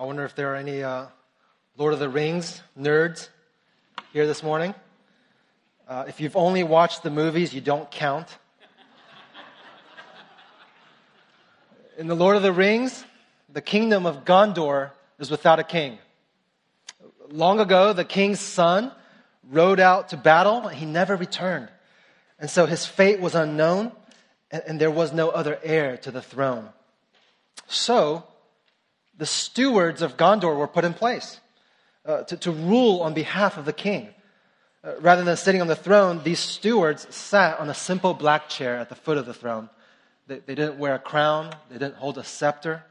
I wonder if there are any uh, Lord of the Rings nerds here this morning. Uh, if you've only watched the movies, you don't count. In the Lord of the Rings, the kingdom of Gondor is without a king. Long ago, the king's son rode out to battle, and he never returned. And so his fate was unknown, and, and there was no other heir to the throne. So, the stewards of Gondor were put in place uh, to, to, rule on behalf of the king. Uh, rather than sitting on the throne, these stewards sat on a simple black chair at the foot of the throne. They, they didn't wear a crown, they didn't hold a scepter.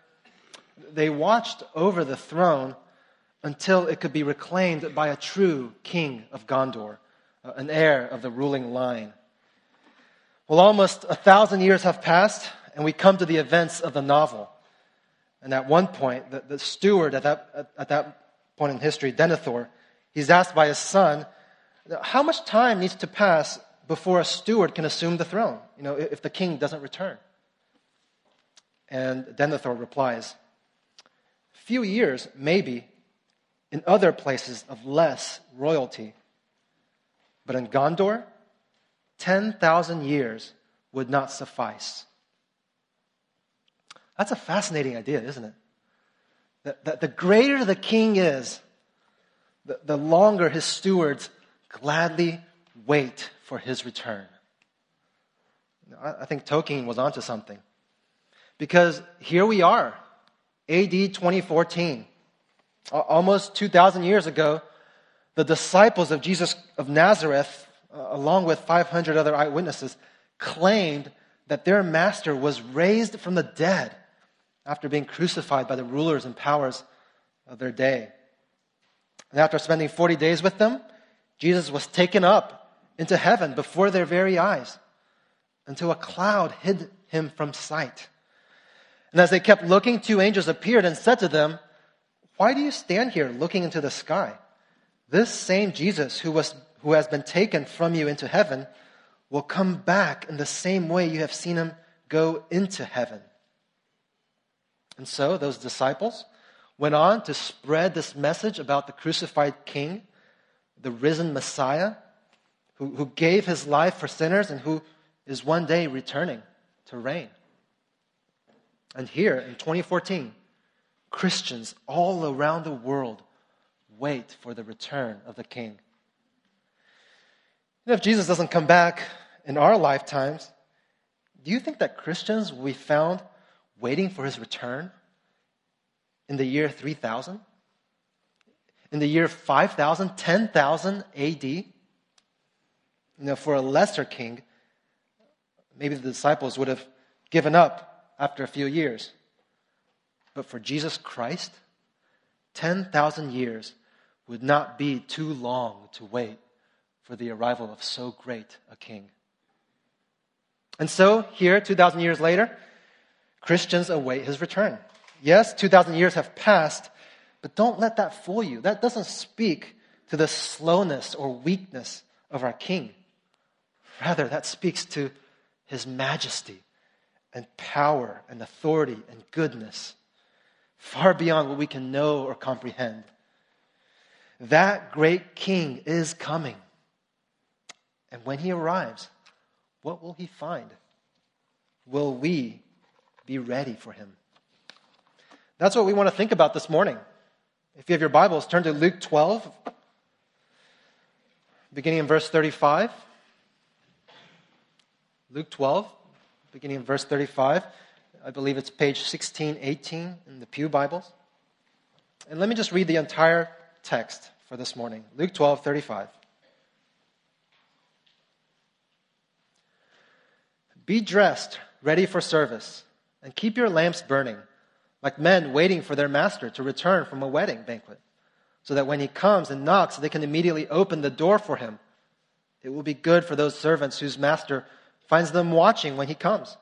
They watched over the throne until it could be reclaimed by a true king of Gondor, uh, an heir of the ruling line. Well, almost a thousand years have passed, and we come to the events of the novel. And at one point, the, the steward at that, at, at that point in history, Denethor, he's asked by his son, how much time needs to pass before a steward can assume the throne, you know, if the king doesn't return? And Denethor replies, few years, maybe, in other places of less royalty. But in Gondor, 10,000 years would not suffice. That's a fascinating idea, isn't it? That, that the greater the king is, the, the longer his stewards gladly wait for his return. I, I think Tolkien was onto something. Because here we are, AD 2014. Almost 2,000 years ago, the disciples of Jesus of Nazareth, uh, along with 500 other eyewitnesses, claimed that their master was raised from the dead after being crucified by the rulers and powers of their day. And after spending 40 days with them, Jesus was taken up into heaven before their very eyes until a cloud hid him from sight. And as they kept looking, two angels appeared and said to them, Why do you stand here looking into the sky? This same Jesus who, was, who has been taken from you into heaven will come back in the same way you have seen him go into heaven. And so those disciples went on to spread this message about the crucified king, the risen Messiah, who, who gave his life for sinners and who is one day returning to reign. And here in 2014, Christians all around the world wait for the return of the king. if Jesus doesn't come back in our lifetimes, do you think that Christians will be found waiting for his return in the year 3000? In the year 5000, 10,000 AD? You know, for a lesser king, maybe the disciples would have given up after a few years. But for Jesus Christ, 10,000 years would not be too long to wait for the arrival of so great a king. And so, here, 2,000 years later, Christians await his return. Yes, 2,000 years have passed, but don't let that fool you. That doesn't speak to the slowness or weakness of our King. Rather, that speaks to his majesty and power and authority and goodness, far beyond what we can know or comprehend. That great King is coming. And when he arrives, what will he find? Will we be ready for him. That's what we want to think about this morning. If you have your Bibles, turn to Luke 12, beginning in verse 35. Luke 12, beginning in verse 35. I believe it's page 1618 in the Pew Bibles. And let me just read the entire text for this morning. Luke 12, 35. Be dressed, ready for service and keep your lamps burning, like men waiting for their master to return from a wedding banquet, so that when he comes and knocks, they can immediately open the door for him. It will be good for those servants whose master finds them watching when he comes.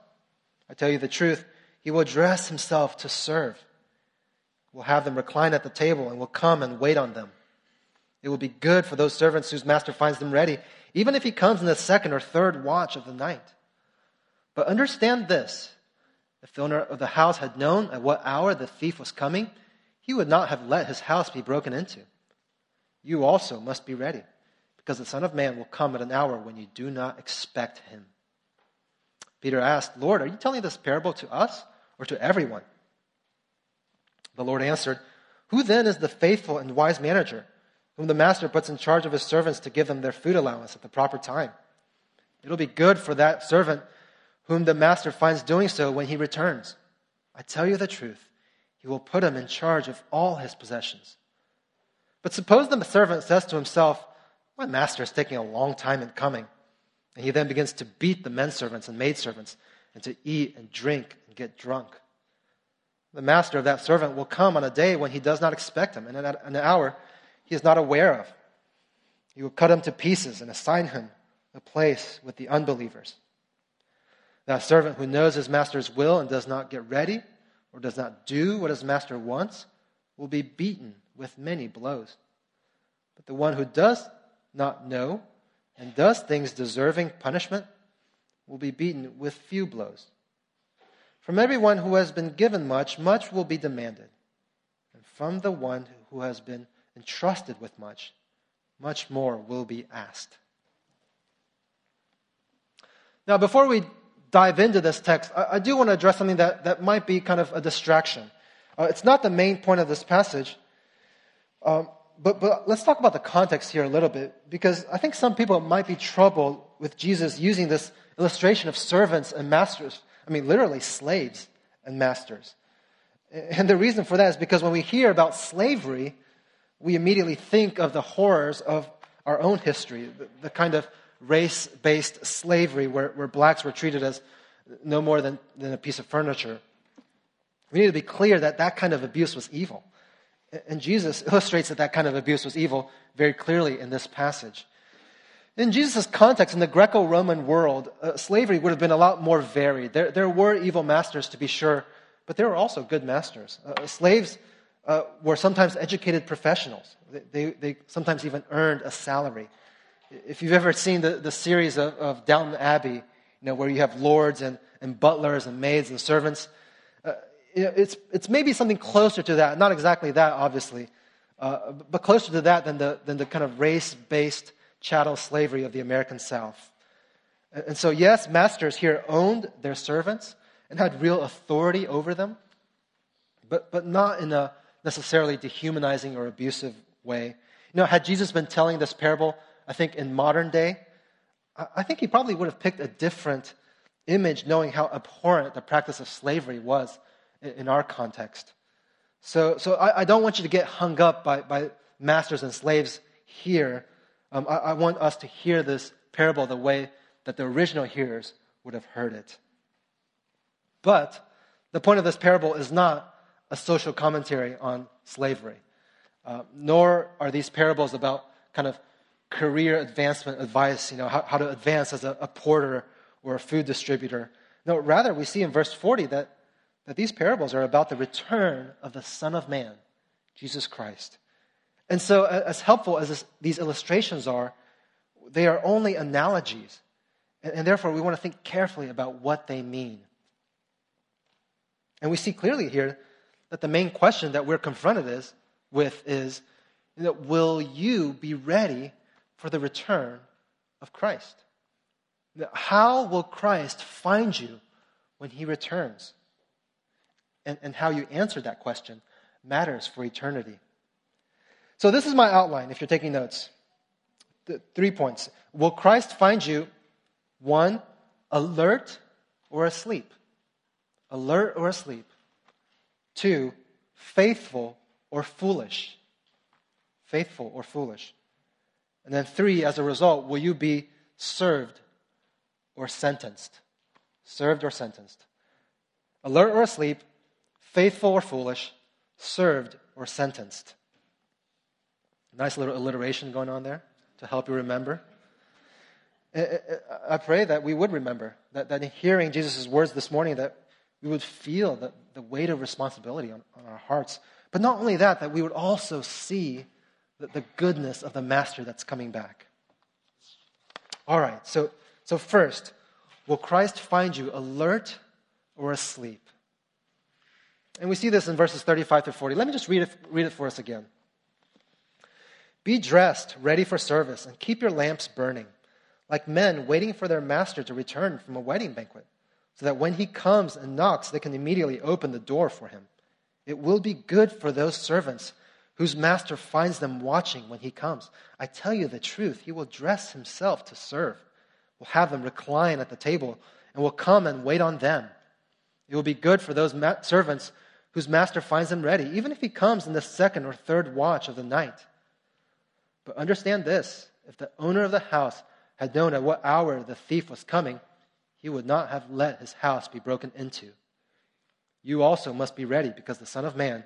I tell you the truth, he will dress himself to serve. Will have them recline at the table and will come and wait on them. It will be good for those servants whose master finds them ready, even if he comes in the second or third watch of the night. But understand this if the owner of the house had known at what hour the thief was coming, he would not have let his house be broken into. You also must be ready, because the Son of Man will come at an hour when you do not expect him. Peter asked, Lord, are you telling this parable to us or to everyone? The Lord answered, Who then is the faithful and wise manager, whom the master puts in charge of his servants to give them their food allowance at the proper time? It'll be good for that servant whom the master finds doing so when he returns. I tell you the truth he will put him in charge of all his possessions. But suppose the servant says to himself, My master is taking a long time in coming. And he then begins to beat the men servants and maid servants and to eat and drink and get drunk. The master of that servant will come on a day when he does not expect him and at an hour he is not aware of. He will cut him to pieces and assign him a place with the unbelievers. That servant who knows his master's will and does not get ready or does not do what his master wants will be beaten with many blows. But the one who does not know and does things deserving punishment will be beaten with few blows. From everyone who has been given much, much will be demanded. And from the one who has been entrusted with much, much more will be asked. Now, before we dive into this text, I, I, do want to address something that, that might be kind of a distraction. Uh, it's not the main point of this passage, um, but, but let's talk about the context here a little bit, because I think some people might be troubled with Jesus using this illustration of servants and masters. I mean, literally slaves and masters. And the reason for that is because when we hear about slavery, we immediately think of the horrors of our own history, the, the kind of race based slavery where, where blacks were treated as no more than, than a piece of furniture. We need to be clear that that kind of abuse was evil. And Jesus illustrates that that kind of abuse was evil very clearly in this passage. In Jesus' context, in the Greco Roman world, uh, slavery would have been a lot more varied. There, there were evil masters, to be sure, but there were also good masters. Uh, slaves uh, were sometimes educated professionals, they, they, they sometimes even earned a salary if you've ever seen the, the series of, of Downton Abbey, you know, where you have lords and, and butlers and maids and servants, uh, it's, it's maybe something closer to that. Not exactly that, obviously, uh, but closer to that than the, than the kind of race based chattel slavery of the American South. And, and so, yes, masters here owned their servants and had real authority over them, but, but not in a necessarily dehumanizing or abusive way. You know, had Jesus been telling this parable I think in modern day, I think he probably would have picked a different image knowing how abhorrent the practice of slavery was in our context. So, so I, I don't want you to get hung up by, by masters and slaves here. Um, I, I want us to hear this parable the way that the original hearers would have heard it. But the point of this parable is not a social commentary on slavery, uh, nor are these parables about kind of career advancement advice, you know, how, how to advance as a, a, porter or a food distributor. No, rather, we see in verse 40 that, that these parables are about the return of the Son of Man, Jesus Christ. And so, as helpful as this, these illustrations are, they are only analogies. And, and therefore, we want to think carefully about what they mean. And we see clearly here that the main question that we're confronted is, with is, you know, will you be ready for the return of Christ. How will Christ find you when he returns? And, and how you answer that question matters for eternity. So, this is my outline if you're taking notes. The three points. Will Christ find you, one, alert or asleep? Alert or asleep. Two, faithful or foolish? Faithful or foolish. And then, three, as a result, will you be served or sentenced? Served or sentenced. Alert or asleep, faithful or foolish, served or sentenced. Nice little alliteration going on there to help you remember. I pray that we would remember, that, that in hearing Jesus' words this morning, that we would feel the, the weight of responsibility on, on our hearts. But not only that, that we would also see the, goodness of the master that's coming back. All right, so, so first, will Christ find you alert or asleep? And we see this in verses 35 to 40. Let me just read it, read it for us again. Be dressed, ready for service, and keep your lamps burning, like men waiting for their master to return from a wedding banquet, so that when he comes and knocks, they can immediately open the door for him. It will be good for those servants whose master finds them watching when he comes. I tell you the truth, he will dress himself to serve, will have them recline at the table, and will come and wait on them. It will be good for those ma- servants whose master finds them ready, even if he comes in the second or third watch of the night. But understand this if the owner of the house had known at what hour the thief was coming, he would not have let his house be broken into. You also must be ready, because the Son of Man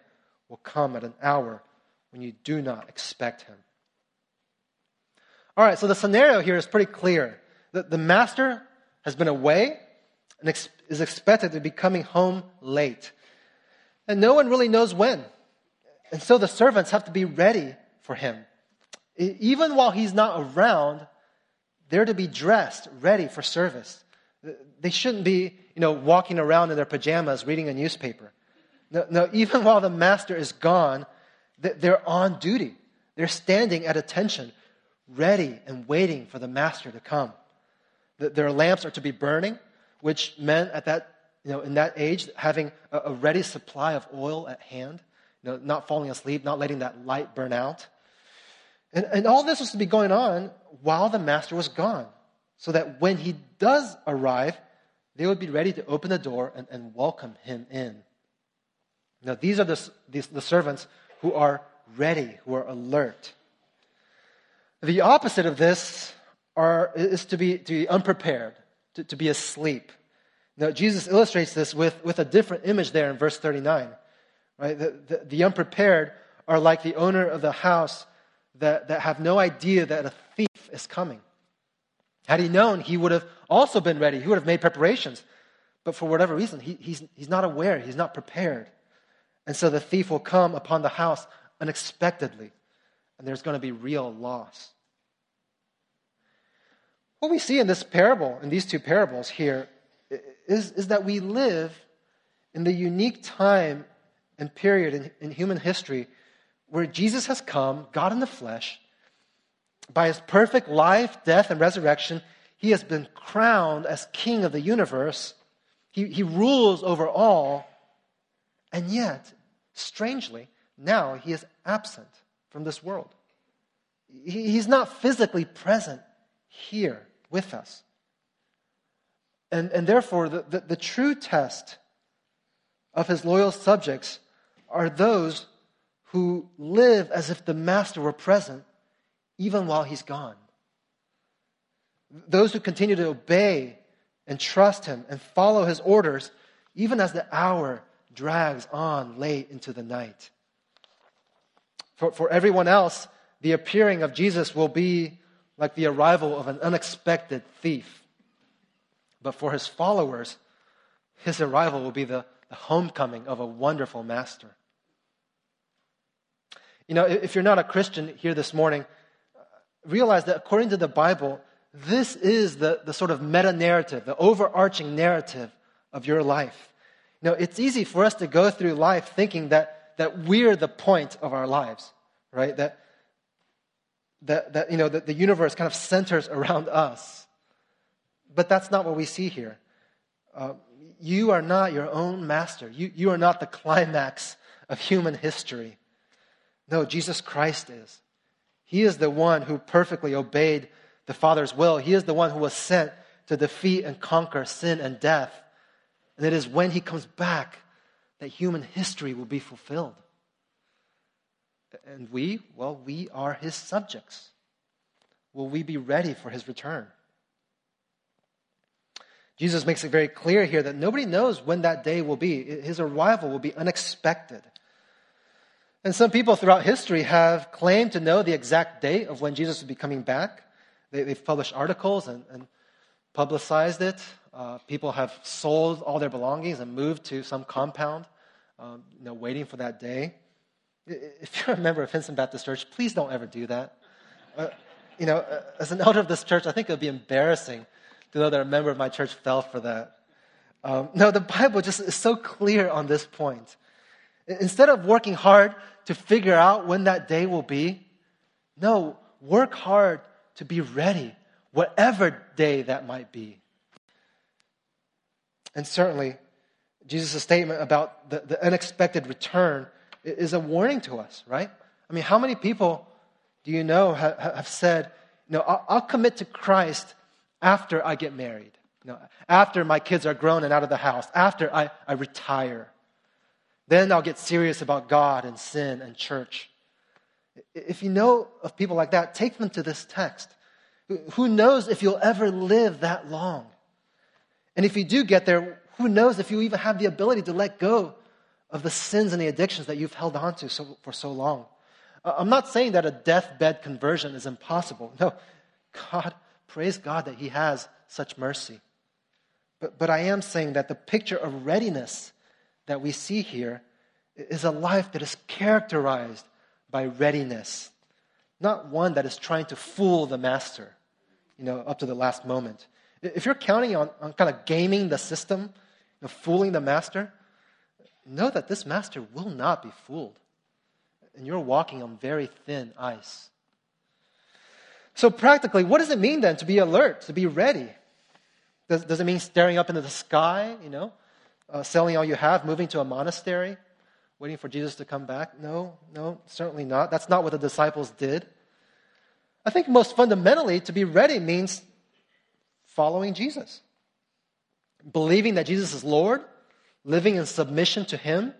will come at an hour when you do not expect him. All right, so the scenario here is pretty clear. The, the master has been away and ex- is expected to be coming home late and no one really knows when. And so the servants have to be ready for him. Even while he's not around, they're to be dressed, ready for service. They shouldn't be, you know, walking around in their pajamas reading a newspaper. No, no even while the master is gone, they're on duty. They're standing at attention, ready and waiting for the master to come. Their lamps are to be burning, which meant at that you know, in that age, having a, ready supply of oil at hand, you know, not falling asleep, not letting that light burn out. And, and all this was to be going on while the master was gone, so that when he does arrive, they would be ready to open the door and, and welcome him in. Now, these are the, the servants who are ready, who are alert. The opposite of this are, is to be, to be unprepared, to, to be asleep. Now, Jesus illustrates this with, with a different image there in verse 39. Right? The, the, the unprepared are like the owner of the house that, that have no idea that a thief is coming. Had he known, he would have also been ready. He would have made preparations. But for whatever reason, he, he's, he's not aware, he's not prepared. And so the thief will come upon the house unexpectedly, and there's going to be real loss. What we see in this parable, in these two parables here, is, is that we live in the unique time and period in, in human history where Jesus has come, God in the flesh, by his perfect life, death, and resurrection, he has been crowned as king of the universe. He, he rules over all. And yet, strangely, now he is absent from this world. He's not physically present here with us. And, and therefore, the, the, the true test of his loyal subjects are those who live as if the master were present even while he's gone. Those who continue to obey and trust him and follow his orders even as the hour drags on late into the night. For, for everyone else, the appearing of Jesus will be like the arrival of an unexpected thief. But for his followers, his arrival will be the, the homecoming of a wonderful master. You know, if you're not a Christian here this morning, realize that according to the Bible, this is the, the sort of meta narrative, the overarching narrative of your life. Know, it's easy for us to go through life thinking that, that we're the point of our lives, right? That, that, that you know, that the universe kind of centers around us. But that's not what we see here. Uh, you are not your own master. You, you are not the climax of human history. No, Jesus Christ is. He is the one who perfectly obeyed the Father's will. He is the one who was sent to defeat and conquer sin and death. And it is when he comes back that human history will be fulfilled. And we, well, we are his subjects. Will we be ready for his return? Jesus makes it very clear here that nobody knows when that day will be. His arrival will be unexpected. And some people throughout history have claimed to know the exact date of when Jesus will be coming back. They, have published articles and, and publicized it. Uh, people have sold all their belongings and moved to some compound, um, you know, waiting for that day. If you're a member of Hinson Baptist Church, please don't ever do that. Uh, you know, as an elder of this church, I think it would be embarrassing to know that a member of my church fell for that. Um, no, the Bible just is so clear on this point. Instead of working hard to figure out when that day will be, no, work hard to be ready, whatever day that might be. And certainly, Jesus' statement about the, the unexpected return is a warning to us, right? I mean, how many people do you know have, have said, you know, I'll, I'll, commit to Christ after I get married, you know, after my kids are grown and out of the house, after I, I retire. Then I'll get serious about God and sin and church. If you know of people like that, take them to this text. Who knows if you'll ever live that long? And if you do get there, who knows if you even have the ability to let go of the sins and the addictions that you've held on to so, for so long? Uh, I'm not saying that a deathbed conversion is impossible. No, God, praise God that He has such mercy. But, but I am saying that the picture of readiness that we see here is a life that is characterized by readiness, not one that is trying to fool the master, you know, up to the last moment. If you're counting on, on kind of gaming the system, you know, fooling the master, know that this master will not be fooled. And you're walking on very thin ice. So, practically, what does it mean then to be alert, to be ready? Does, does it mean staring up into the sky, you know, uh, selling all you have, moving to a monastery, waiting for Jesus to come back? No, no, certainly not. That's not what the disciples did. I think most fundamentally, to be ready means following Jesus, believing that Jesus is Lord, living in submission to Him.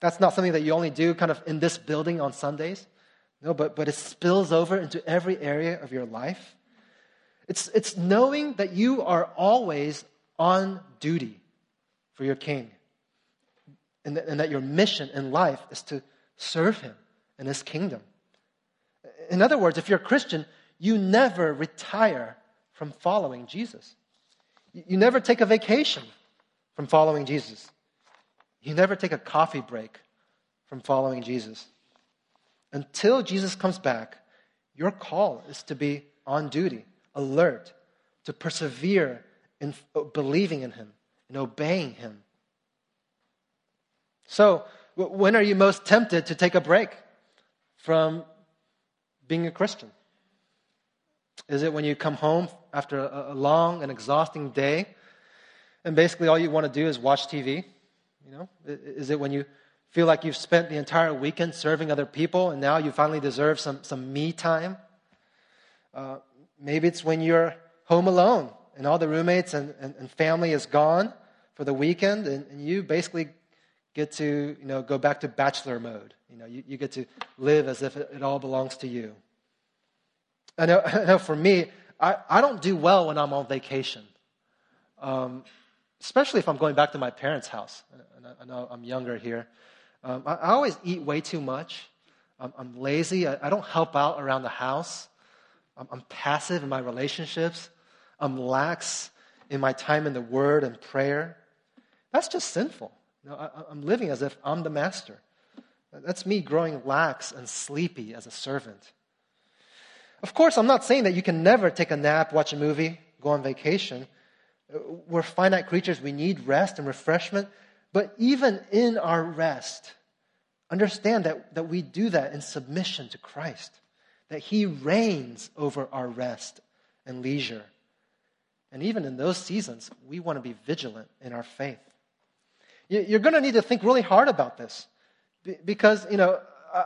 That's not something that you only do kind of in this building on Sundays. No, but, but it spills over into every area of your life. It's, it's knowing that you are always on duty for your King and, and that your mission in life is to serve Him and His kingdom. In other words, if you're a Christian, you never retire from following Jesus. You never take a vacation from following Jesus. You never take a coffee break from following Jesus. Until Jesus comes back, your call is to be on duty, alert, to persevere in uh, believing in Him and obeying Him. So, when are you most tempted to take a break from being a Christian? Is it when you come home after a long and exhausting day and basically all you want to do is watch TV? You know, is it when you feel like you've spent the entire weekend serving other people and now you finally deserve some, some me time? Uh, maybe it's when you're home alone and all the roommates and, and, and family is gone for the weekend and, and, you basically get to you know, go back to bachelor mode. You, know, you, you get to live as if it, it all belongs to you. I know, I know for me, I, I don't do well when I'm on vacation. Um, especially if I'm going back to my parents' house. I know I'm younger here. Um, I, I, always eat way too much. I'm, I'm lazy. I, I, don't help out around the house. I'm, I'm, passive in my relationships. I'm lax in my time in the Word and prayer. That's just sinful. You know, I, I'm living as if I'm the master. That's me growing lax and sleepy as a servant. Of course, I'm not saying that you can never take a nap, watch a movie, go on vacation. We're finite creatures. We need rest and refreshment. But even in our rest, understand that, that we do that in submission to Christ, that He reigns over our rest and leisure. And even in those seasons, we want to be vigilant in our faith. You're going to need to think really hard about this because, you know,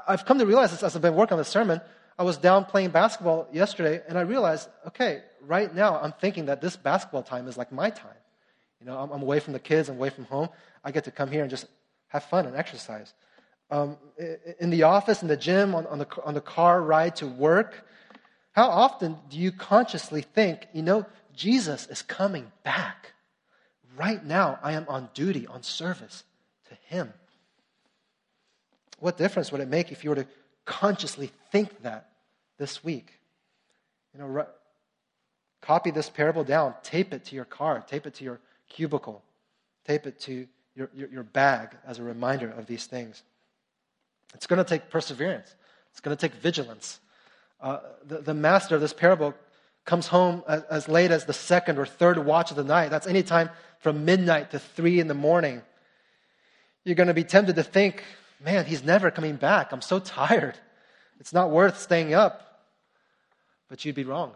I've come to realize this as I've been working on the sermon. I was down playing basketball yesterday and I realized, okay, right now I'm thinking that this basketball time is like my time. You know, I'm, I'm away from the kids, I'm away from home. I get to come here and just have fun and exercise. Um, in the office, in the gym, on, on, the, on the car ride to work, how often do you consciously think, you know, Jesus is coming back? Right now, I am on duty, on service to Him. What difference would it make if you were to consciously think that this week? You know, copy this parable down, tape it to your car, tape it to your cubicle, tape it to your, your, your bag as a reminder of these things. It's going to take perseverance, it's going to take vigilance. Uh, the, the master of this parable comes home as, as late as the second or third watch of the night. That's any time from midnight to three in the morning. You're going to be tempted to think, man, he's never coming back. I'm so tired. It's not worth staying up. But you'd be wrong.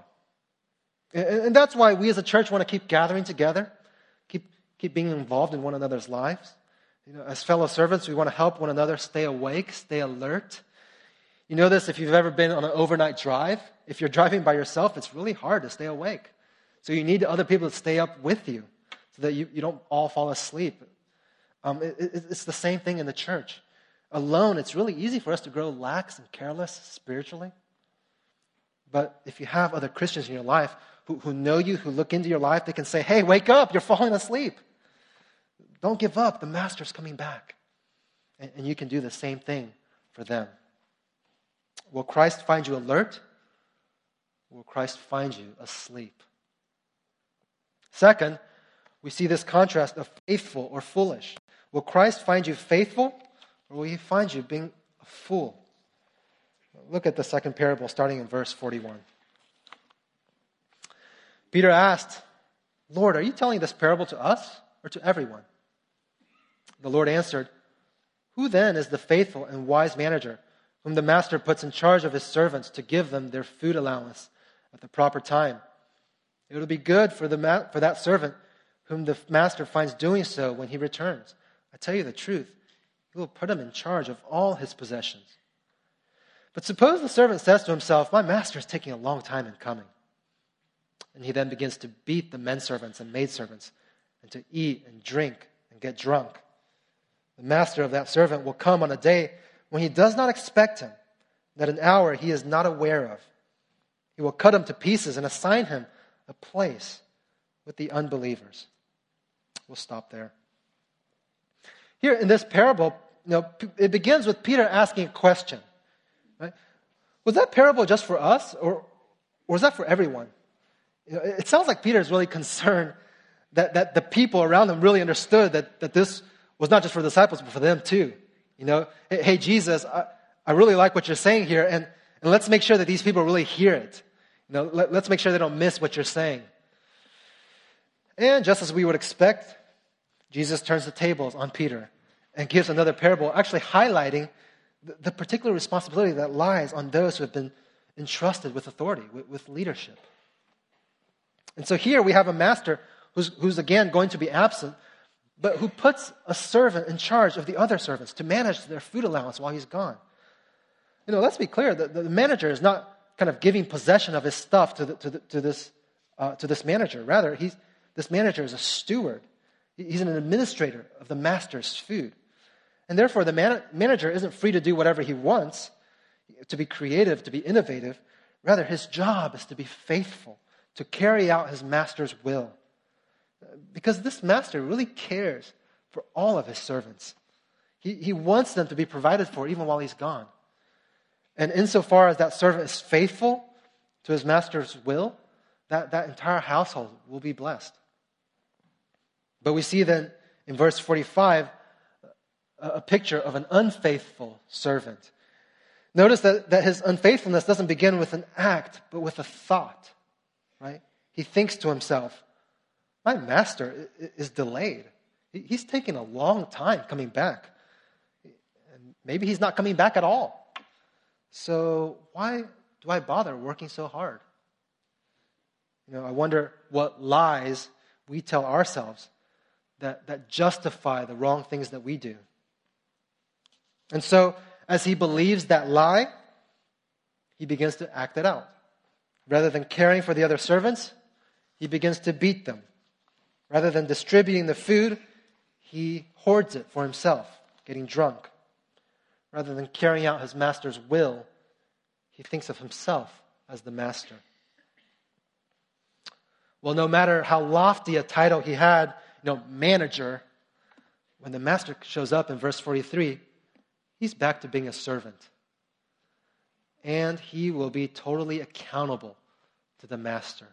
And that's why we as a church want to keep gathering together, keep, keep being involved in one another's lives. You know, as fellow servants, we want to help one another stay awake, stay alert. You know this if you've ever been on an overnight drive. If you're driving by yourself, it's really hard to stay awake. So you need other people to stay up with you so that you, you don't all fall asleep. Um, it, it, it's the same thing in the church. Alone, it's really easy for us to grow lax and careless spiritually. But if you have other Christians in your life who, who know you, who look into your life, they can say, hey, wake up, you're falling asleep. Don't give up, the master's coming back. And, and you can do the same thing for them. Will Christ find you alert? Will Christ find you asleep? Second, we see this contrast of faithful or foolish. Will Christ find you faithful will he find you being a fool? Look at the second parable starting in verse 41. Peter asked, Lord, are you telling this parable to us or to everyone? The Lord answered, Who then is the faithful and wise manager whom the master puts in charge of his servants to give them their food allowance at the proper time? It will be good for, the ma- for that servant whom the master finds doing so when he returns. I tell you the truth, he will put him in charge of all his possessions. But suppose the servant says to himself, My master is taking a long time in coming. And he then begins to beat the men servants and maidservants, and to eat and drink and get drunk. The master of that servant will come on a day when he does not expect him, that an hour he is not aware of. He will cut him to pieces and assign him a place with the unbelievers. We'll stop there. Here in this parable, you know, it begins with Peter asking a question. Right? Was that parable just for us, or, was that for everyone? You know, it sounds like Peter is really concerned that, that the people around him really understood that, that this was not just for disciples, but for them too. You know, hey, hey Jesus, I, I really like what you're saying here, and, and let's make sure that these people really hear it. You know, let, let's make sure they don't miss what you're saying. And just as we would expect, Jesus turns the tables on Peter and gives another parable, actually highlighting the, particular responsibility that lies on those who have been entrusted with authority, with, with leadership. And so here we have a master who's, who's again going to be absent, but who puts a servant in charge of the other servants to manage their food allowance while he's gone. You know, let's be clear the, the manager is not kind of giving possession of his stuff to, the, to, the, to this, uh, to this manager. Rather, he's, this manager is a steward. He's an administrator of the master's food. And therefore, the man- manager isn't free to do whatever he wants, to be creative, to be innovative. Rather, his job is to be faithful, to carry out his master's will. Because this master really cares for all of his servants. He, he wants them to be provided for even while he's gone. And insofar as that servant is faithful to his master's will, that, that entire household will be blessed. But we see then in verse 45 a, picture of an unfaithful servant. Notice that, that his unfaithfulness doesn't begin with an act, but with a thought, right? He thinks to himself, My master is delayed. He's taking a long time coming back. And maybe he's not coming back at all. So why do I bother working so hard? You know, I wonder what lies we tell ourselves that, that justify the wrong things that we do. And so, as he believes that lie, he begins to act it out. Rather than caring for the other servants, he begins to beat them. Rather than distributing the food, he hoards it for himself, getting drunk. Rather than carrying out his master's will, he thinks of himself as the master. Well, no matter how lofty a title he had, you know, manager, when the master shows up in verse 43, he's back to being a servant. And he will be totally accountable to the master.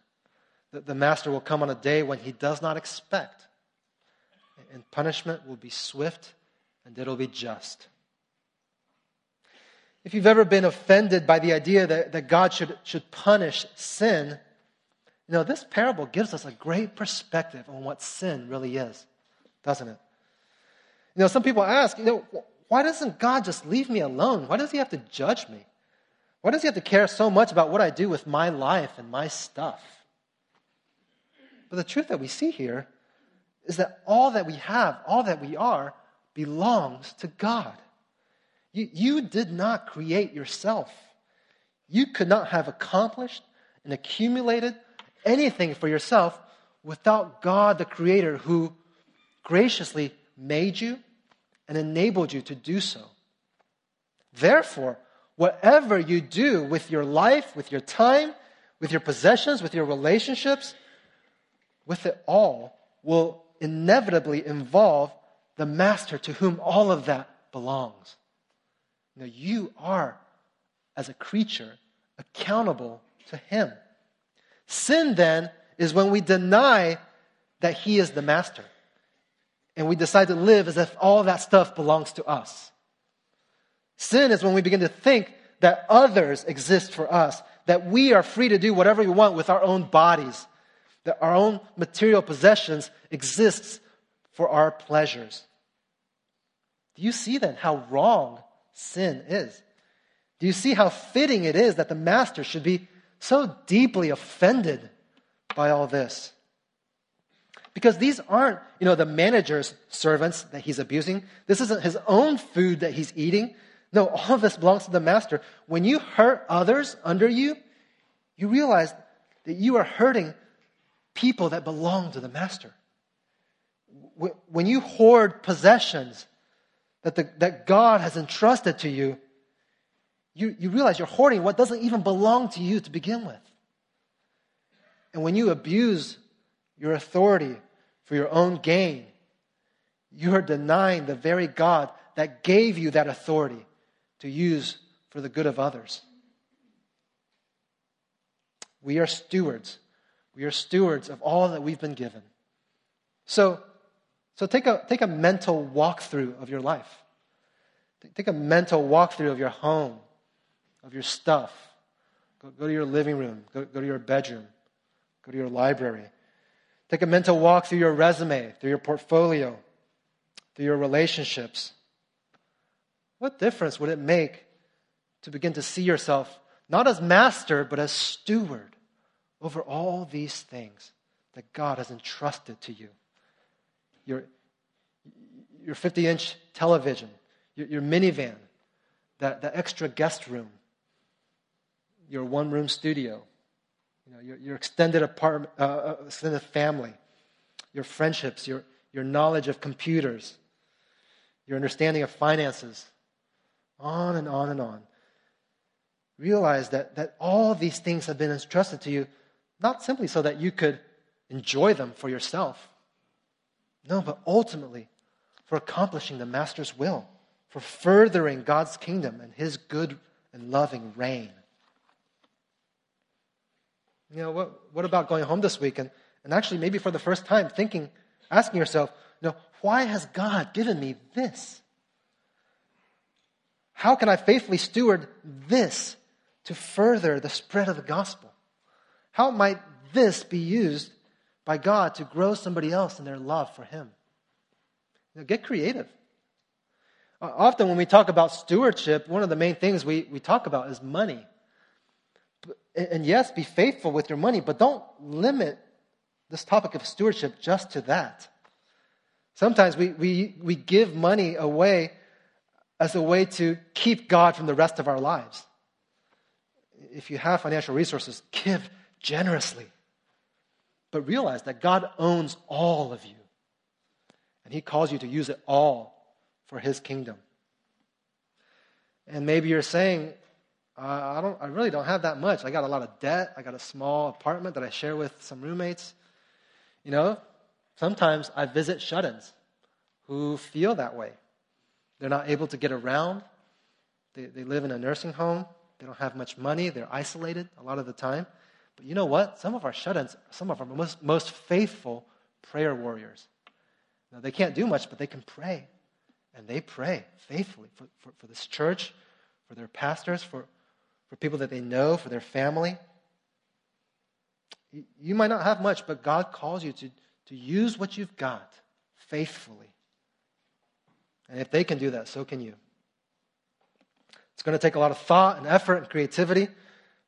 The, the master will come on a day when he does not expect. And punishment will be swift and it'll be just. If you've ever been offended by the idea that, that God should, should punish sin, you know, this parable gives us a great perspective on what sin really is, doesn't it? You know, some people ask, you know, why doesn't God just leave me alone? Why does He have to judge me? Why does He have to care so much about what I do with my life and my stuff? But the truth that we see here is that all that we have, all that we are, belongs to God. You, you did not create yourself. You could not have accomplished and accumulated anything for yourself without God, the Creator, who graciously made you and enabled you to do so. Therefore, whatever you do with your life, with your time, with your possessions, with your relationships, with it all will inevitably involve the master to whom all of that belongs. Now, you are, as a creature, accountable to him. Sin, then, is when we deny that he is the master and we decide to live as if all that stuff belongs to us. Sin is when we begin to think that others exist for us, that we are free to do whatever we want with our own bodies, that our own material possessions exists for our pleasures. Do you see then how wrong sin is? Do you see how fitting it is that the master should be so deeply offended by all this? Because these aren't, you know, the manager's servants that he's abusing. This isn't his own food that he's eating. No, all of this belongs to the master. When you hurt others under you, you realize that you are hurting people that belong to the master. When you hoard possessions that, the, that God has entrusted to you, you, you realize you're hoarding what doesn't even belong to you to begin with. And when you abuse your authority for your own gain, you are denying the very God that gave you that authority to use for the good of others. We are stewards. We are stewards of all that we've been given. So, so take, a, take a mental walkthrough of your life. Take a mental walkthrough of your home, of your stuff. Go, go to your living room, go, go to your bedroom, go to your library. Take a mental walk through your resume, through your portfolio, through your relationships. What difference would it make to begin to see yourself not as master, but as steward over all these things that God has entrusted to you? Your, your 50 inch television, your, your minivan, that, that extra guest room, your one room studio, you know, your, your extended apartment, uh, uh, extended family, your friendships, your, your knowledge of computers, your understanding of finances, on and on and on. Realize that, that all these things have been entrusted to you, not simply so that you could enjoy them for yourself. No, but ultimately for accomplishing the Master's will, for furthering God's kingdom and His good and loving reign. You know, what, what about going home this week and, and actually maybe for the first time thinking, asking yourself, you know, why has God given me this? How can I faithfully steward this to further the spread of the gospel? How might this be used by God to grow somebody else in their love for Him? You know, get creative. Often when we talk about stewardship, one of the main things we, we talk about is money and yes, be faithful with your money, but don't limit this topic of stewardship just to that. Sometimes we, we, we give money away as a way to keep God from the rest of our lives. If you have financial resources, give generously. But realize that God owns all of you. And He calls you to use it all for His kingdom. And maybe you're saying, uh, I, don't, I really don't have that much. I got a lot of debt. I got a small apartment that I share with some roommates. You know, sometimes I visit shut ins who feel that way. They're not able to get around. They, they live in a nursing home. They don't have much money. They're isolated a lot of the time. But you know what? Some of our shut ins, some of our most, most faithful prayer warriors. Now, they can't do much, but they can pray. And they pray faithfully for, for, for this church, for their pastors, for, for people that they know, for their family. You might not have much, but God calls you to, to use what you've got faithfully And if they can do that, so can you. It's going to take a lot of thought and effort and creativity,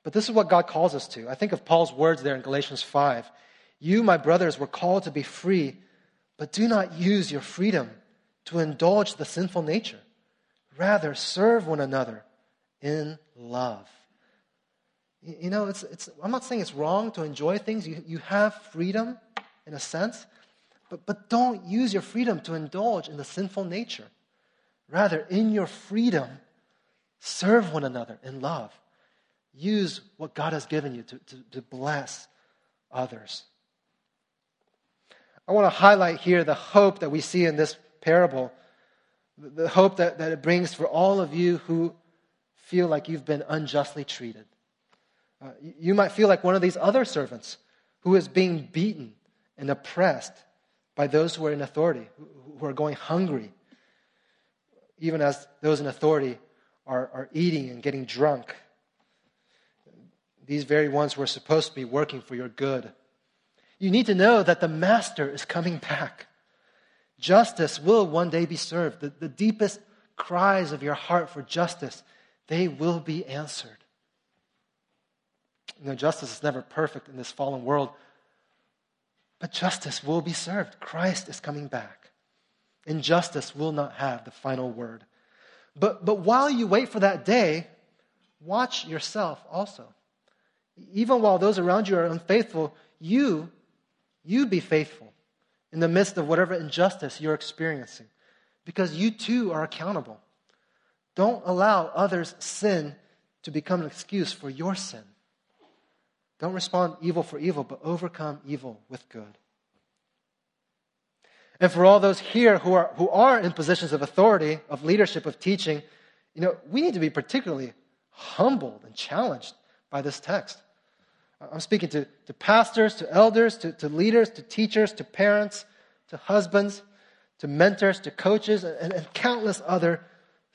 but this is what God calls us to. I think of Paul's words there in Galatians 5. You, my brothers, were called to be free, but do not use your freedom to indulge the sinful nature. Rather, serve one another in love. You know, it's, it's, I'm not saying it's wrong to enjoy things. You, you have freedom in a sense, but, but don't use your freedom to indulge in the sinful nature. Rather, in your freedom, serve one another in love. Use what God has given you to, to, to bless others. I want to highlight here the hope that we see in this parable, the hope that, that it brings for all of you who feel like you've been unjustly treated. Uh, you might feel like one of these other servants who is being beaten and oppressed by those who are in authority, who are going hungry, even as those in authority are, are eating and getting drunk. These very ones who are supposed to be working for your good. You need to know that the Master is coming back. Justice will one day be served. The, the deepest cries of your heart for justice, they will be answered. You know, justice is never perfect in this fallen world, but justice will be served. Christ is coming back. Injustice will not have the final word. But, but while you wait for that day, watch yourself also. Even while those around you are unfaithful, you, you be faithful in the midst of whatever injustice you're experiencing, because you too are accountable. Don't allow others' sin to become an excuse for your sin. Don't respond evil for evil, but overcome evil with good. And for all those here who are, who are in positions of authority, of leadership, of teaching, you know, we need to be particularly humbled and challenged by this text. I'm speaking to, to pastors, to elders, to, to leaders, to teachers, to parents, to husbands, to mentors, to coaches, and, and countless other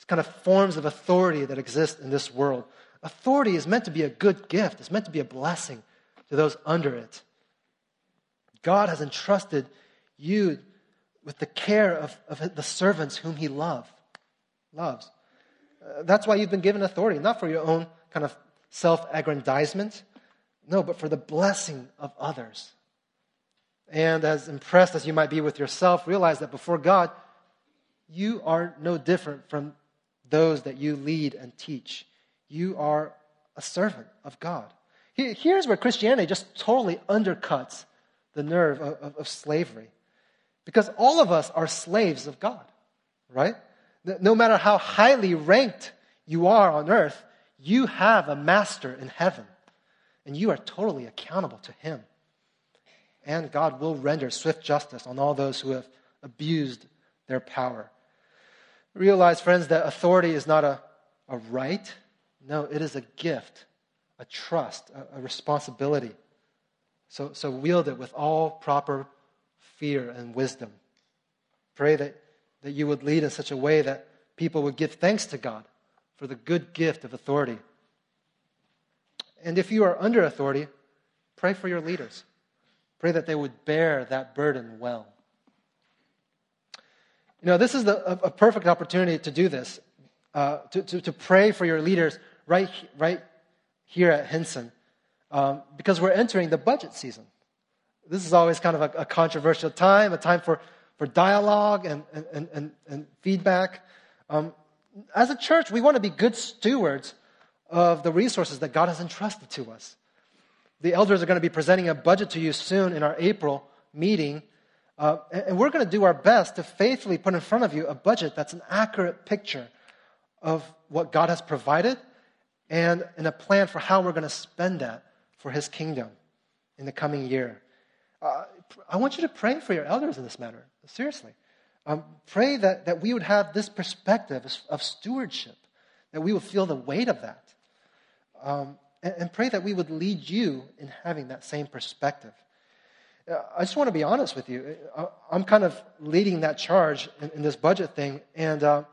kind of forms of authority that exist in this world. Authority is meant to be a good gift, it's meant to be a blessing to those under it. God has entrusted you with the care of, of the servants whom He love, loves. Uh, that's why you've been given authority, not for your own kind of self aggrandizement, no, but for the blessing of others. And as impressed as you might be with yourself, realize that before God, you are no different from those that you lead and teach. You are a servant of God. Here's where Christianity just totally undercuts the nerve of, of, of slavery. Because all of us are slaves of God, right? No matter how highly ranked you are on earth, you have a master in heaven, and you are totally accountable to him. And God will render swift justice on all those who have abused their power. Realize, friends, that authority is not a, a right, no, it is a gift, a trust, a, a responsibility. So, so wield it with all proper fear and wisdom. Pray that, that you would lead in such a way that people would give thanks to God for the good gift of authority. And if you are under authority, pray for your leaders. Pray that they would bear that burden well. You know, this is the, a, a perfect opportunity to do this, uh, to, to, to, pray for your leaders right, right here at Hinson, um, because we're entering the budget season. This is always kind of a, a controversial time, a time for, for dialogue and, and, and, and feedback. Um, as a church, we want to be good stewards of the resources that God has entrusted to us. The elders are going to be presenting a budget to you soon in our April meeting. Uh, and we're going to do our best to faithfully put in front of you a budget that's an accurate picture of what God has provided and, and a plan for how we're going to spend that for His kingdom in the coming year. Uh, I want you to pray for your elders in this matter. Seriously. Um, pray that, that we would have this perspective of stewardship, that we would feel the weight of that. Um, and, and, pray that we would lead you in having that same perspective. I just want to be honest with you. I'm kind of leading that charge in, in this budget thing, and uh,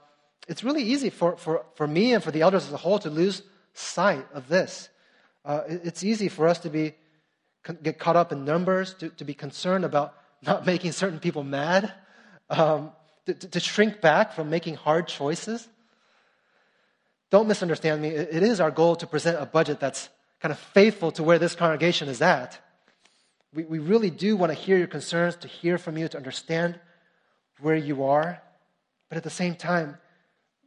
it's really easy for, for, for me and for the elders as a whole to lose sight of this. Uh, it's easy for us to be get caught up in numbers, to, to be concerned about not making certain people mad. Um, to, to, shrink back from making hard choices. Don't misunderstand me. It is our goal to present a budget that's kind of faithful to where this congregation is at. We, we really do want to hear your concerns, to hear from you, to understand where you are. But at the same time,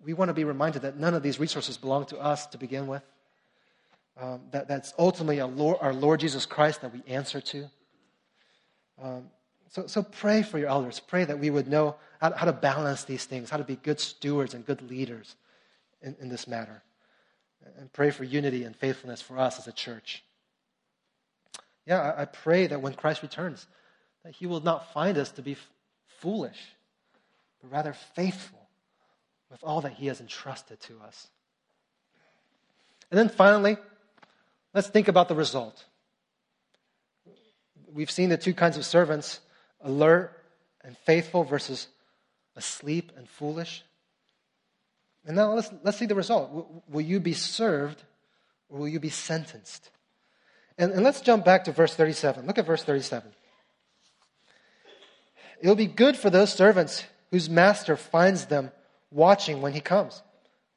we want to be reminded that none of these resources belong to us to begin with. Um, that, that's ultimately Lord, our Lord Jesus Christ that we answer to. Um, so, so pray for your elders. Pray that we would know how, how to balance these things, how to be good stewards and good leaders in, in this matter. And pray for unity and faithfulness for us as a church. Yeah, I, pray that when Christ returns, that he will not find us to be f- foolish, but rather faithful with all that he has entrusted to us. And then finally, let's think about the result. We've seen the two kinds of servants alert and faithful versus asleep and foolish. And now let's, let's see the result. Will, will you be served or will you be sentenced? And, and let's jump back to verse 37. Look at verse 37. It'll be good for those servants whose master finds them watching when he comes.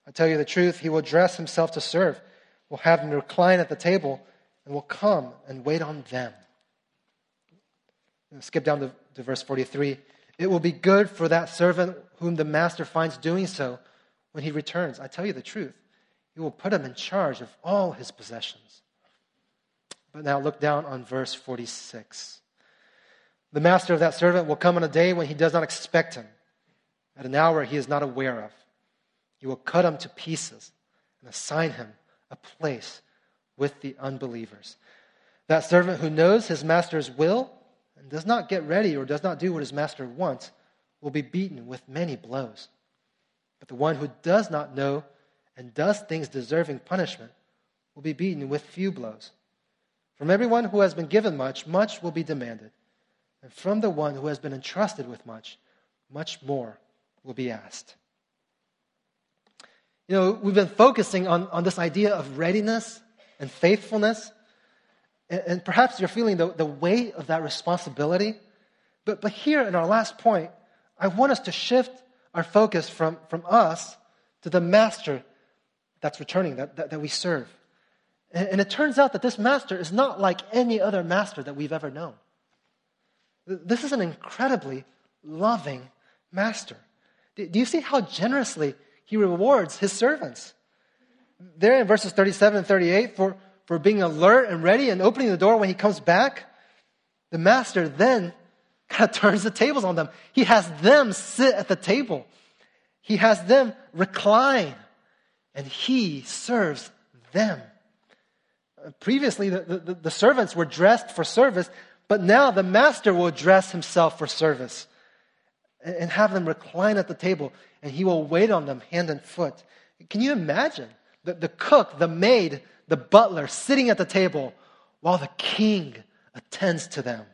I tell you the truth, he will dress himself to serve, will have them recline at the table, and will come and wait on them. Skip down to, to verse 43. It will be good for that servant whom the master finds doing so when he returns. I tell you the truth, he will put him in charge of all his possessions. But now look down on verse 46. The master of that servant will come on a day when he does not expect him, at an hour he is not aware of. He will cut him to pieces and assign him a place with the unbelievers. That servant who knows his master's will and does not get ready or does not do what his master wants will be beaten with many blows. But the one who does not know and does things deserving punishment will be beaten with few blows. From everyone who has been given much, much will be demanded. And from the one who has been entrusted with much, much more will be asked. You know, we've been focusing on, on this idea of readiness and faithfulness. And, and perhaps you're feeling the, the weight of that responsibility. But, but here in our last point, I want us to shift our focus from, from us to the master that's returning, that, that, that we serve. And, it turns out that this master is not like any other master that we've ever known. This is an incredibly loving master. Do you see how generously he rewards his servants? There in verses 37 and 38, for, for being alert and ready and opening the door when he comes back, the master then kind of turns the tables on them. He has them sit at the table, he has them recline, and he serves them. Previously, the, the, the servants were dressed for service, but now the master will dress himself for service and have them recline at the table, and he will wait on them hand and foot. Can you imagine the, the cook, the maid, the butler sitting at the table while the king attends to them?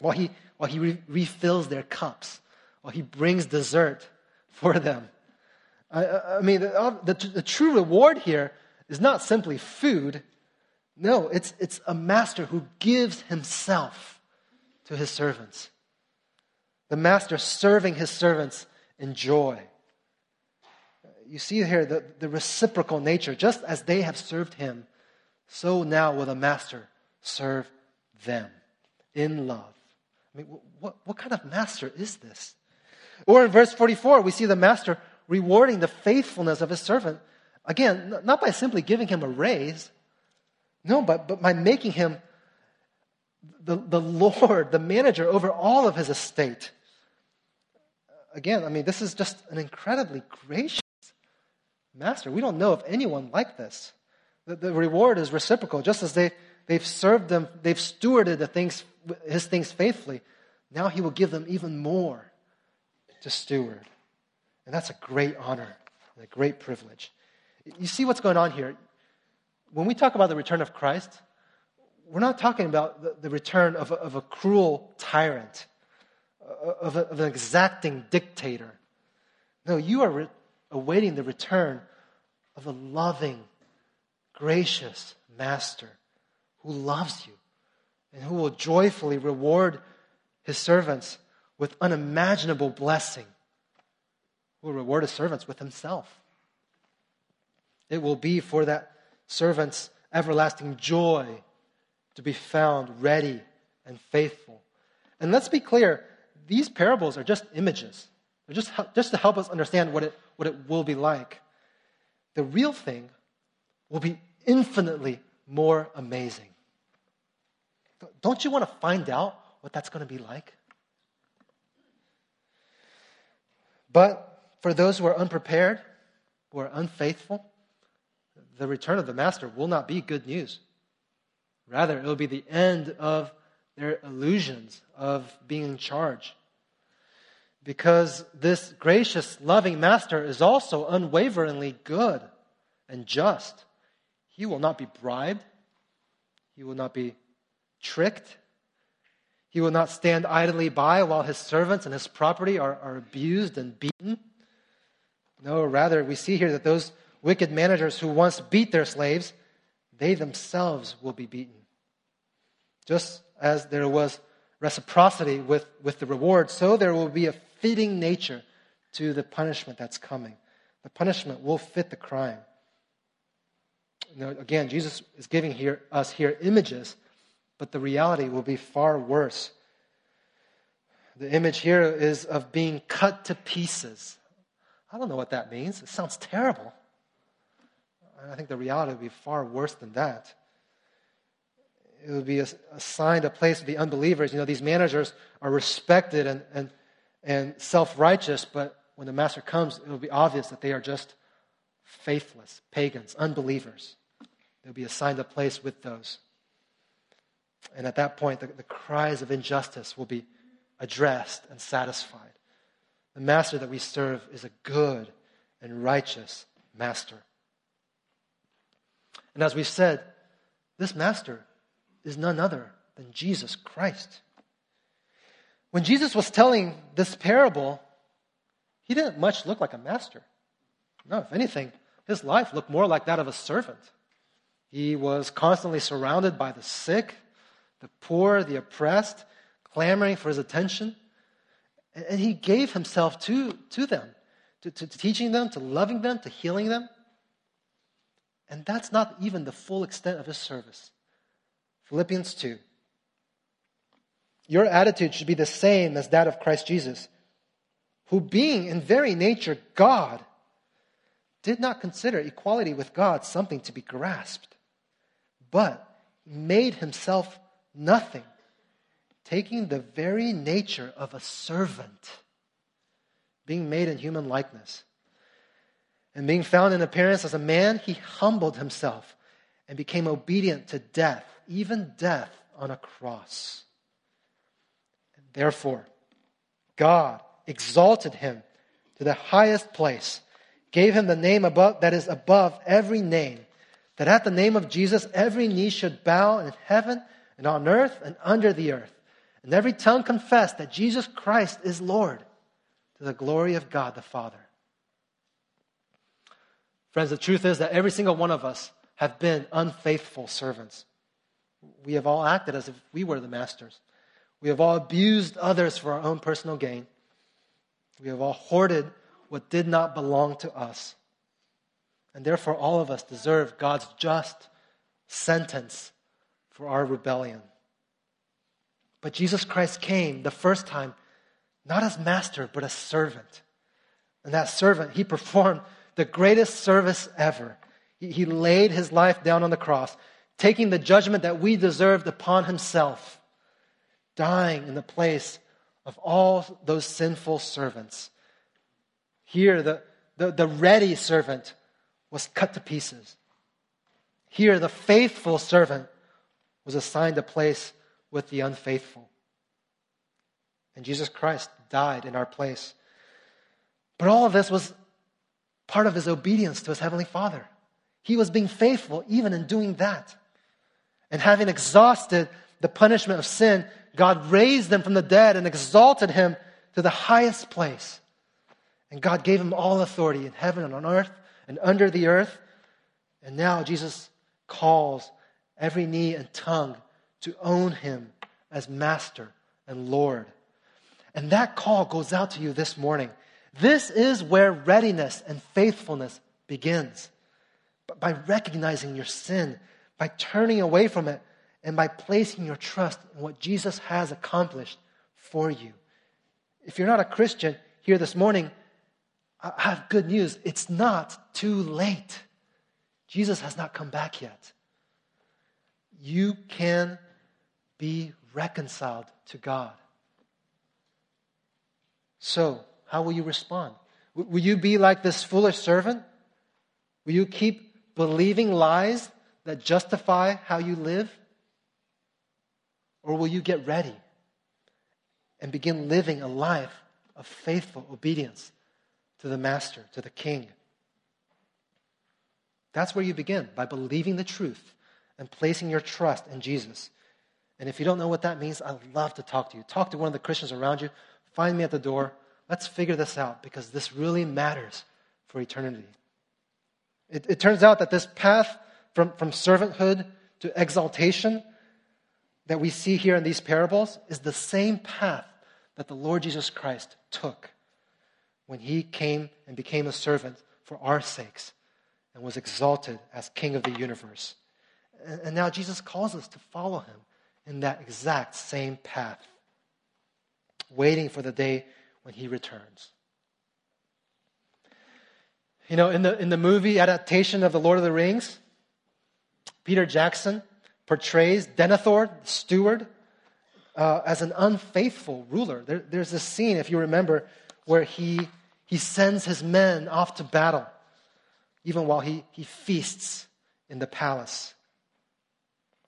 While he, while he re- refills their cups, while he brings dessert for them. I, I mean, the, the, the true reward here is not simply food. No, it's, it's a master who gives himself to his servants. The master serving his servants in joy. You see here the, the reciprocal nature. Just as they have served him, so now will the master serve them in love. I mean, what, what kind of master is this? Or in verse 44, we see the master rewarding the faithfulness of his servant. Again, not by simply giving him a raise, no, but, but by making him the, the Lord, the manager over all of his estate. Again, I mean, this is just an incredibly gracious master. We don't know of anyone like this. The, the reward is reciprocal, just as they, they've served them, they've stewarded the things, his things faithfully. Now he will give them even more to steward. And that's a great honor and a great privilege. You see what's going on here? When we talk about the return of Christ, we're not talking about the, the return of a, of a, cruel tyrant, uh, of, a, of, an exacting dictator. No, you are re- awaiting the return of a loving, gracious master who loves you and who will joyfully reward his servants with unimaginable blessing, who will reward his servants with himself. It will be for that servant's everlasting joy to be found ready and faithful. And let's be clear, these parables are just images. They're just, just to help us understand what it, what it will be like. The real thing will be infinitely more amazing. Don't you want to find out what that's going to be like? But for those who are unprepared, who are unfaithful, the return of the master will not be good news. Rather, it will be the end of their illusions of being in charge. Because this gracious, loving master is also unwaveringly good and just. He will not be bribed, he will not be tricked. He will not stand idly by while his servants and his property are, are abused and beaten. No, rather, we see here that those wicked managers who once beat their slaves, they themselves will be beaten. Just as there was reciprocity with, with the reward, so there will be a fitting nature to the punishment that's coming. The punishment will fit the crime. Now, again, Jesus is giving here, us here images, but the reality will be far worse. The image here is of being cut to pieces. I don't know what that means. It sounds terrible. I think the reality would be far worse than that. It would be assigned a place to the unbelievers. You know, these managers are respected and, and, and self righteous, but when the master comes, it will be obvious that they are just faithless, pagans, unbelievers. They'll be assigned a place with those. And at that point, the, the cries of injustice will be addressed and satisfied. The master that we serve is a good and righteous master. And as we've said, this master is none other than Jesus Christ. When Jesus was telling this parable, he didn't much look like a master. No, if anything, his life looked more like that of a servant. He was constantly surrounded by the sick, the poor, the oppressed, clamoring for his attention. And he gave himself to, to them, to, to teaching them, to loving them, to healing them. And that's not even the full extent of his service. Philippians 2. Your attitude should be the same as that of Christ Jesus, who, being in very nature God, did not consider equality with God something to be grasped, but made himself nothing, taking the very nature of a servant, being made in human likeness and being found in appearance as a man, he humbled himself and became obedient to death, even death on a cross. And therefore, God exalted him to the highest place, gave him the name above, that is above every name, that at the name of Jesus every knee should bow in heaven and on earth and under the earth, and every tongue confess that Jesus Christ is Lord to the glory of God the Father. Friends, the truth is that every single one of us have been unfaithful servants. We have all acted as if we were the masters. We have all abused others for our own personal gain. We have all hoarded what did not belong to us. And therefore, all of us deserve God's just sentence for our rebellion. But Jesus Christ came the first time not as master, but as servant. And that servant, he performed the greatest service ever. He, laid his life down on the cross, taking the judgment that we deserved upon himself, dying in the place of all those sinful servants. Here, the, the, the ready servant was cut to pieces. Here, the faithful servant was assigned a place with the unfaithful. And Jesus Christ died in our place. But all of this was part of his obedience to his heavenly Father. He was being faithful even in doing that. And having exhausted the punishment of sin, God raised him from the dead and exalted him to the highest place. And God gave him all authority in heaven and on earth and under the earth. And now Jesus calls every knee and tongue to own him as master and Lord. And that call goes out to you this morning. This is where readiness and faithfulness begins. By recognizing your sin, by turning away from it, and by placing your trust in what Jesus has accomplished for you. If you're not a Christian here this morning, I have good news. It's not too late. Jesus has not come back yet. You can be reconciled to God. So, how will you respond? Will you be like this foolish servant? Will you keep believing lies that justify how you live? Or will you get ready and begin living a life of faithful obedience to the Master, to the King? That's where you begin, by believing the truth and placing your trust in Jesus. And if you don't know what that means, I'd love to talk to you. Talk to one of the Christians around you. Find me at the door. Let's figure this out because this really matters for eternity. It, it turns out that this path from, from servanthood to exaltation that we see here in these parables is the same path that the Lord Jesus Christ took when he came and became a servant for our sakes and was exalted as King of the universe. And, and now Jesus calls us to follow him in that exact same path, waiting for the day when he returns. You know, in the, in the movie adaptation of The Lord of the Rings, Peter Jackson portrays Denethor, the steward, uh, as an unfaithful ruler. There, there's this scene, if you remember, where he, he sends his men off to battle, even while he, he feasts in the palace.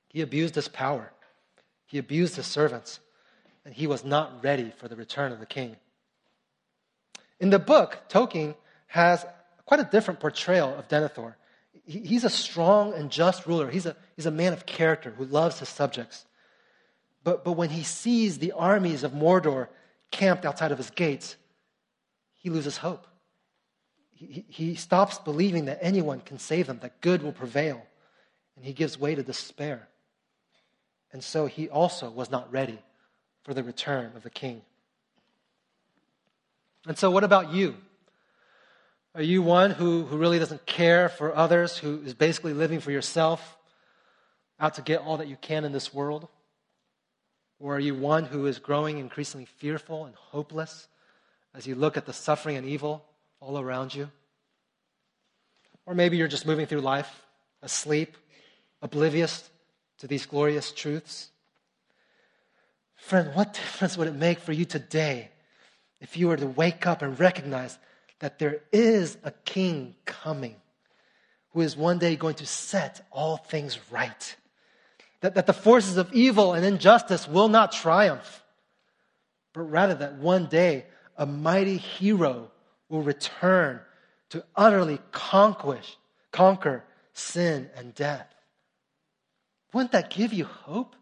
He abused his power. He abused his servants, and he was not ready for the return of the king. In the book, Tolkien has quite a different portrayal of Denethor. He's a strong and just ruler. He's a, he's a man of character who loves his subjects. But, but when he sees the armies of Mordor camped outside of his gates, he loses hope. He, he stops believing that anyone can save them, that good will prevail, and he gives way to despair. And so he also was not ready for the return of the king. And so, what about you? Are you one who, who really doesn't care for others, who is basically living for yourself, out to get all that you can in this world? Or are you one who is growing increasingly fearful and hopeless as you look at the suffering and evil all around you? Or maybe you're just moving through life, asleep, oblivious to these glorious truths? Friend, what difference would it make for you today if you were to wake up and recognize that there is a king coming who is one day going to set all things right? That, that the forces of evil and injustice will not triumph, but rather that one day a mighty hero will return to utterly conquer, conquer sin and death. Wouldn't that give you hope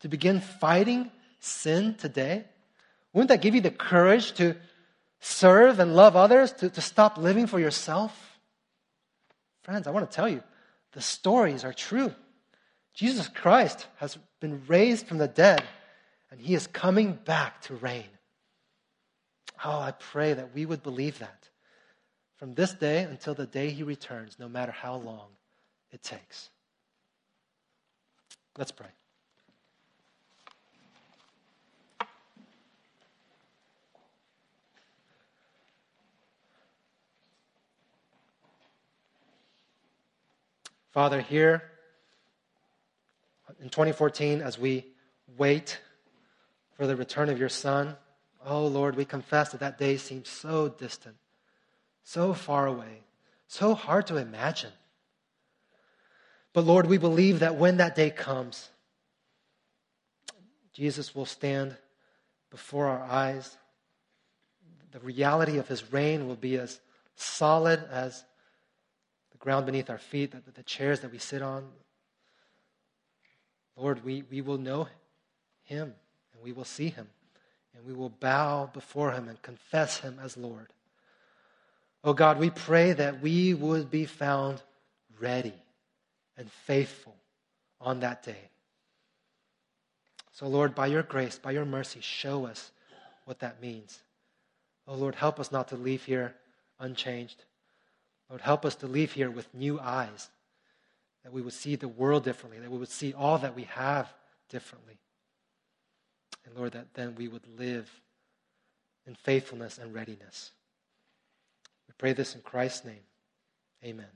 to begin fighting sin today? Wouldn't that give you the courage to serve and love others, to, to stop living for yourself? Friends, I want to tell you, the stories are true. Jesus Christ has been raised from the dead, and he is coming back to reign. Oh, I pray that we would believe that from this day until the day he returns, no matter how long it takes. Let's pray. Father, here in 2014, as we wait for the return of your Son, oh Lord, we confess that that day seems so distant, so far away, so hard to imagine. But Lord, we believe that when that day comes, Jesus will stand before our eyes. The reality of his reign will be as solid as ground beneath our feet, the, the chairs that we sit on. Lord, we, we will know him and we will see him and we will bow before him and confess him as Lord. Oh God, we pray that we would be found ready and faithful on that day. So, Lord, by your grace, by your mercy, show us what that means. Oh Lord, help us not to leave here unchanged. Lord, help us to leave here with new eyes, that we would see the world differently, that we would see all that we have differently. And Lord, that then we would live in faithfulness and readiness. We pray this in Christ's name. Amen.